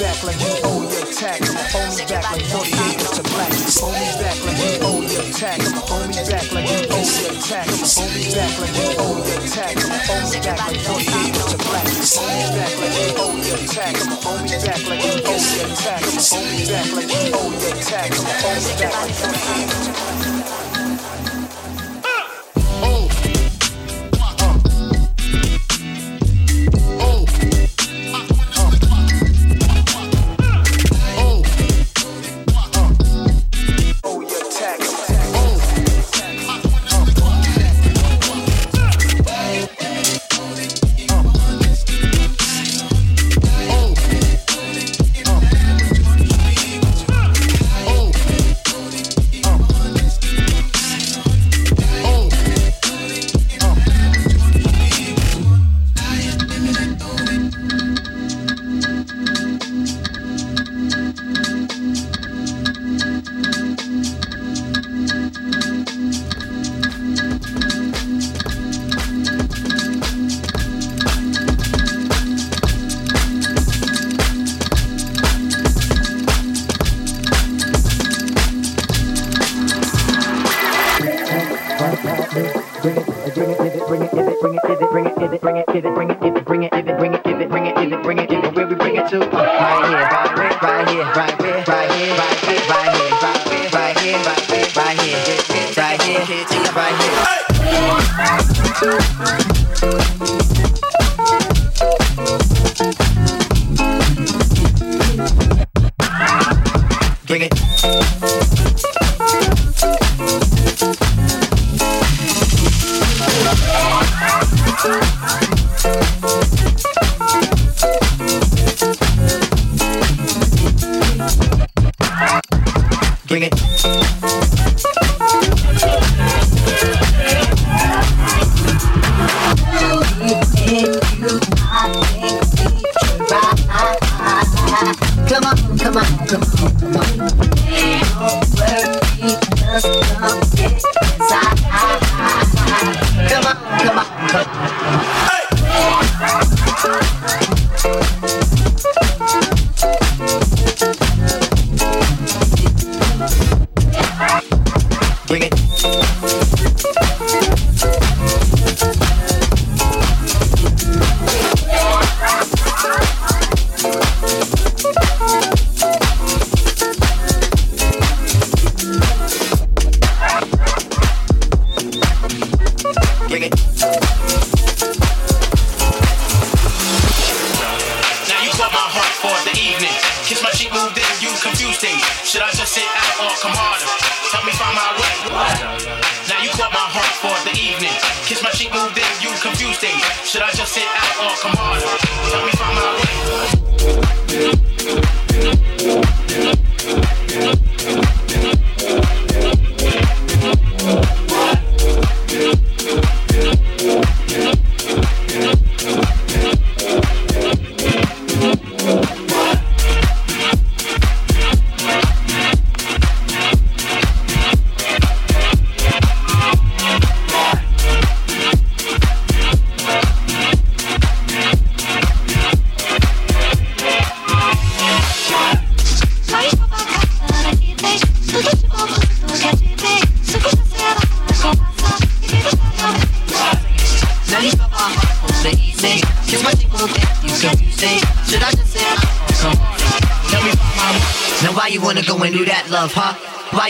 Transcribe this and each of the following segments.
back like you owe your tax. Hold me back like 48 to black. Hold me back like you owe your tax. Hold me back like you owe your tax. Hold me back like you owe your tax. Hold me back like 48 to black. Hold me back like you owe your tax. Hold me back like you owe your tax. Hold me back like you owe your tax. Hold me back like you owe your tax. Bring it.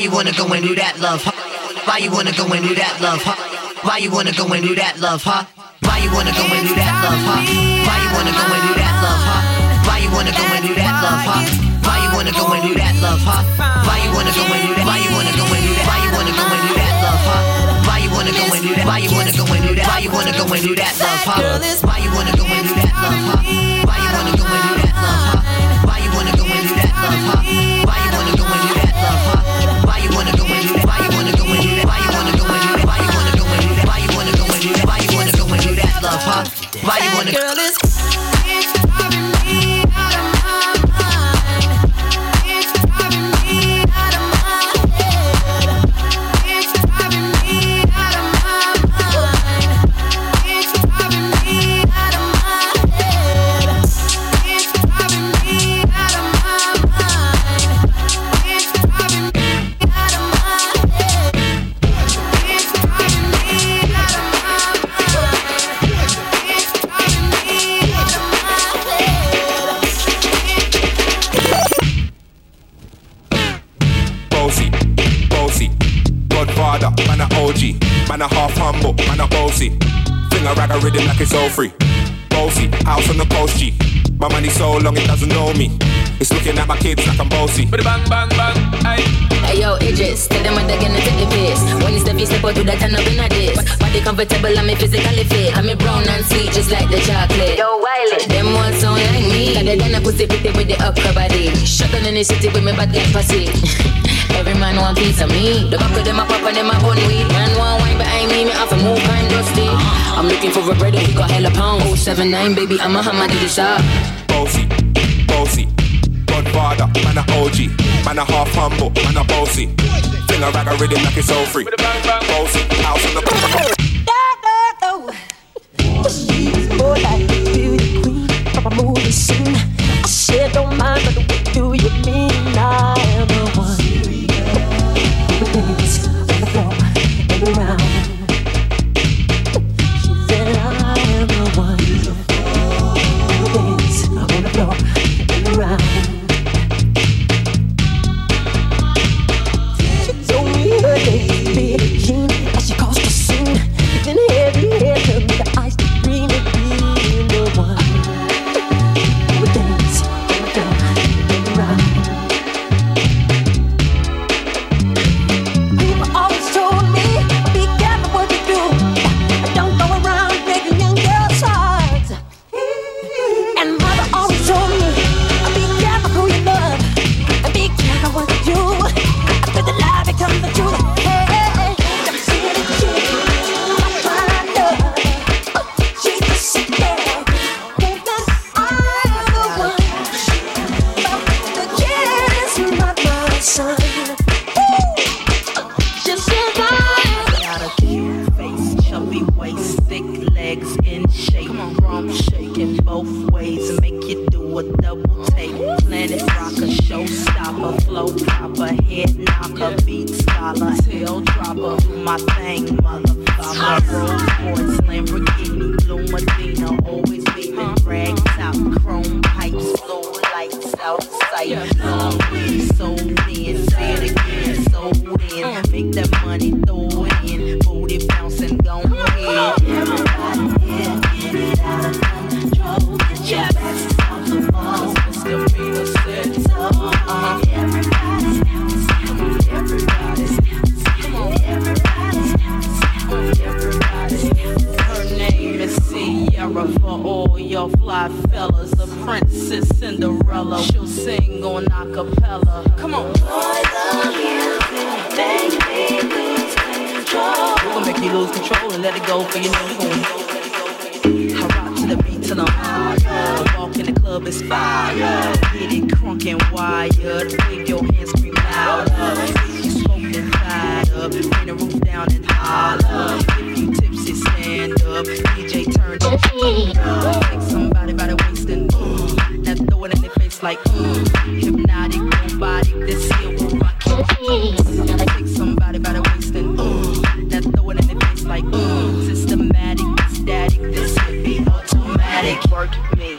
Why you wanna go and do that, love? Huh? Why you wanna go and do that, love? Huh? Why you wanna go and do that, love? Huh? Why you wanna go and do that, love? Huh? Why you wanna go and do that, love? Huh? Why you wanna go and do that, love? Huh? Why you wanna go and do that, love? Huh? Why you wanna go and do that? Why you wanna go and do that? Why you wanna go and do that, love? Huh? Why you wanna go and do that? Why you wanna go and do that? Why you wanna go and do that, love? Huh? Why you wanna go and do that, love? Huh? Why you wanna? Girl, it's bossy, bossy. Godfather, man a OG, man a half humble, man a bossy. Fling a rag a rhythm like it's all free. Bossy, house on the coast G. My money so long it doesn't know me. It's looking at my kids like I'm bossy. But bang bang bang, aye. Hey yo, Idris, tell them what they're gonna take the piss. When it's the feast, step out to that turn up in a this. Body comfortable, I'm physically fit. I'm a brown and sweet, just like the chocolate. Yo, Wiley, them all sound like me. Got the gun a pussy pretty with the upper body. Shut down in the city with me bad get pussy. Every man want piece of me. The back of them a pop and them a bun weed. Man want wine behind me, me off a move kind dusty. I'm looking for a brother who got hella pound. 079 baby, I'm a hammer to the shop. Bossy, bossy. Godfather, man a OG, man a half humble, man a bossy. Fling a rag a rhythm like it's all free. Bossy, house on the more like a beauty make you lose control and let it go for you know we gon' I rock to the beat till I'm Walk in the club is fire. Get it crunk and wired. Wave your hands, scream louder. If you smoked and fired up, bring the roof down and holler. If you tipsy, stand up. DJ turn up. Take somebody by the waist and mm. Now throw it in their face like mm. Hypnotic, robotic, this here will rock your Take somebody by the waist and mm. Now throw it in their face like mm. Systematic, static, this here be automatic. Work me,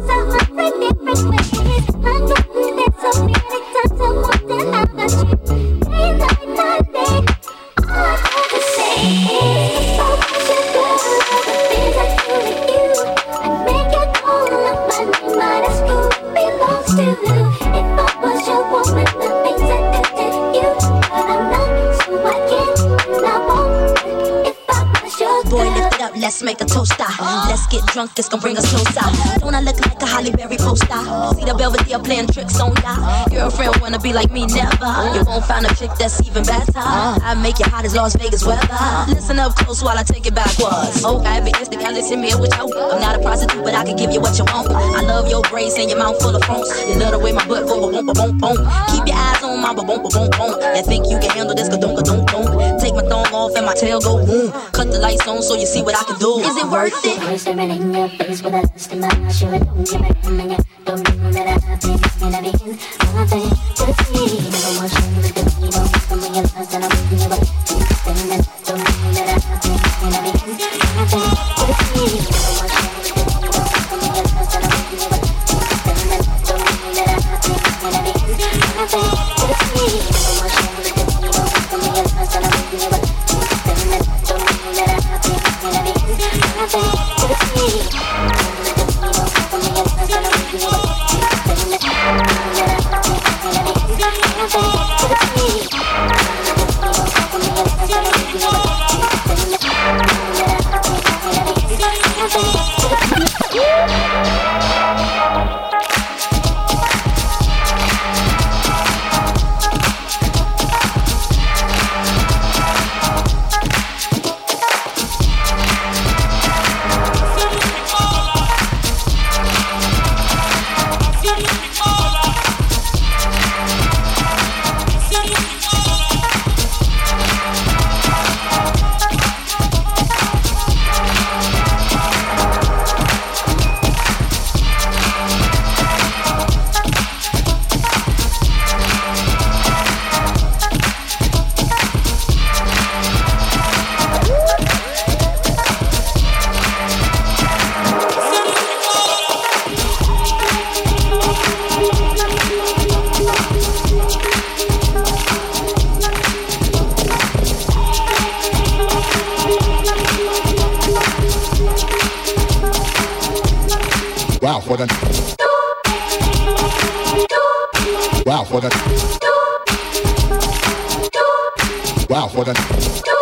wanna be like me, never. You won't find a chick that's even better. I make you hot as Las Vegas weather. Listen up close while I take it backwards. Oh, I be instant, listen me what you I'm not a prostitute, but I can give you what you want. I love your braids and your mouth full of phones. You love the way my butt go, boom, boom, boom. Keep your eyes on my boom, boom, boom, boom. And think you can handle this, ka don't, ka don't, don't. Take my thumb off and my tail go boom. Cut the lights on so you see what I can do. Is it worth it? in your face with a lust in my eyes. Sure, don't give a damn, and you don't know that I have for the night.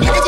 Give it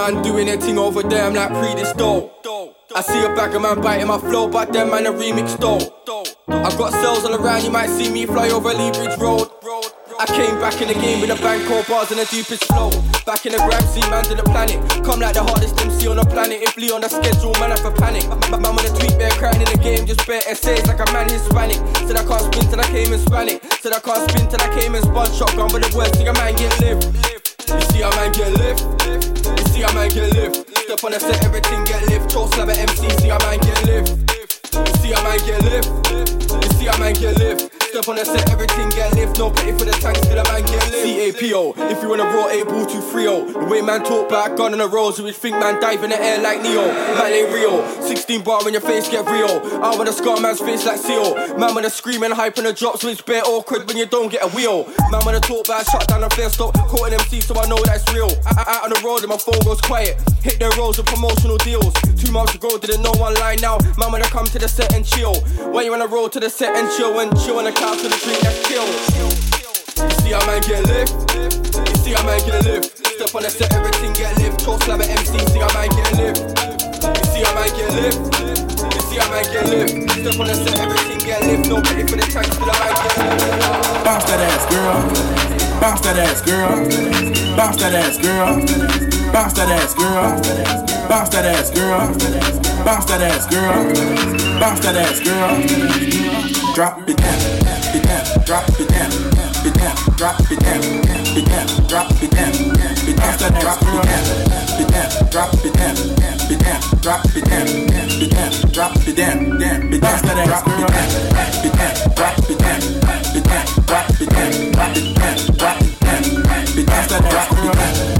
man doing their thing over there, I'm like pre this. I see a bag of man biting my flow, but them man a remix dope. I got cells all around, you might see me fly over Lea Bridge Road. I came back in the game with a bang, cold bars and the deepest flow. Back in the gram, see man to the planet. Come like the hardest MC on the planet. If Lee on the schedule, man, I for panic. My man the tweet, bare crying in the game, just bare essays like a man Hispanic. Said I can't spin till I came in Spanic. Said I can't spin till I came in spun shotgun, but the worst thing a man get live. You see a man get lift. See a man get lift. Step on the set, everything get lift. Choke slab at MC, see a man get lift. See a man get lift. See a man get lift. Step on the set, everything get lift. No pay for the tanks, still a man get lift. CAPO, if you wanna roll a ball to 3 The way man talk back, gun on the rolls, you would think man dive in the air like Neo. Man ain't real. 16 bar when your face get real. I wanna scar man's face like Seal. Man wanna scream and hype on the drop, so it's bare awkward when you don't get a wheel. Man wanna talk back, shut down the flare, stop quoting MC, so I know that's real. I, I, out on the road and my phone goes quiet. Hit their rolls with promotional deals. Two months ago, didn't know one line now. Man wanna come to the set and chill. When you wanna roll to the set and chill and chill on the couch to the drink, that's chill. You see a man get lift. You see a man get lift. Step on the set, everything get lift. Choke slab at MC, see a man get lift. You see a man get lift. You see a man get lift. Step on the set, everything get lift. No pay for the tax, still a man get lift. Bounce that ass, girl. Bounce that ass, girl. Bounce that ass, girl. Bounce that ass, girl. Bounce that ass, girl. Bounce that ass, girl. Bounce that ass, girl. Drop it down, it down, drop it down, it down, drop it down, it down, drop it down, it down, that ass, girl. It down, drop it down, it down, drop it down, it down, drop it down, down, it down, that ass, girl. It down, drop it down, it down, drop it down, drop it down, drop it down, it down, that ass, girl. It down,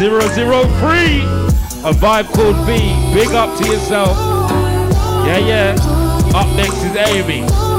003. A vibe called B. Big up to yourself. Yeah, yeah. Up next is Amy.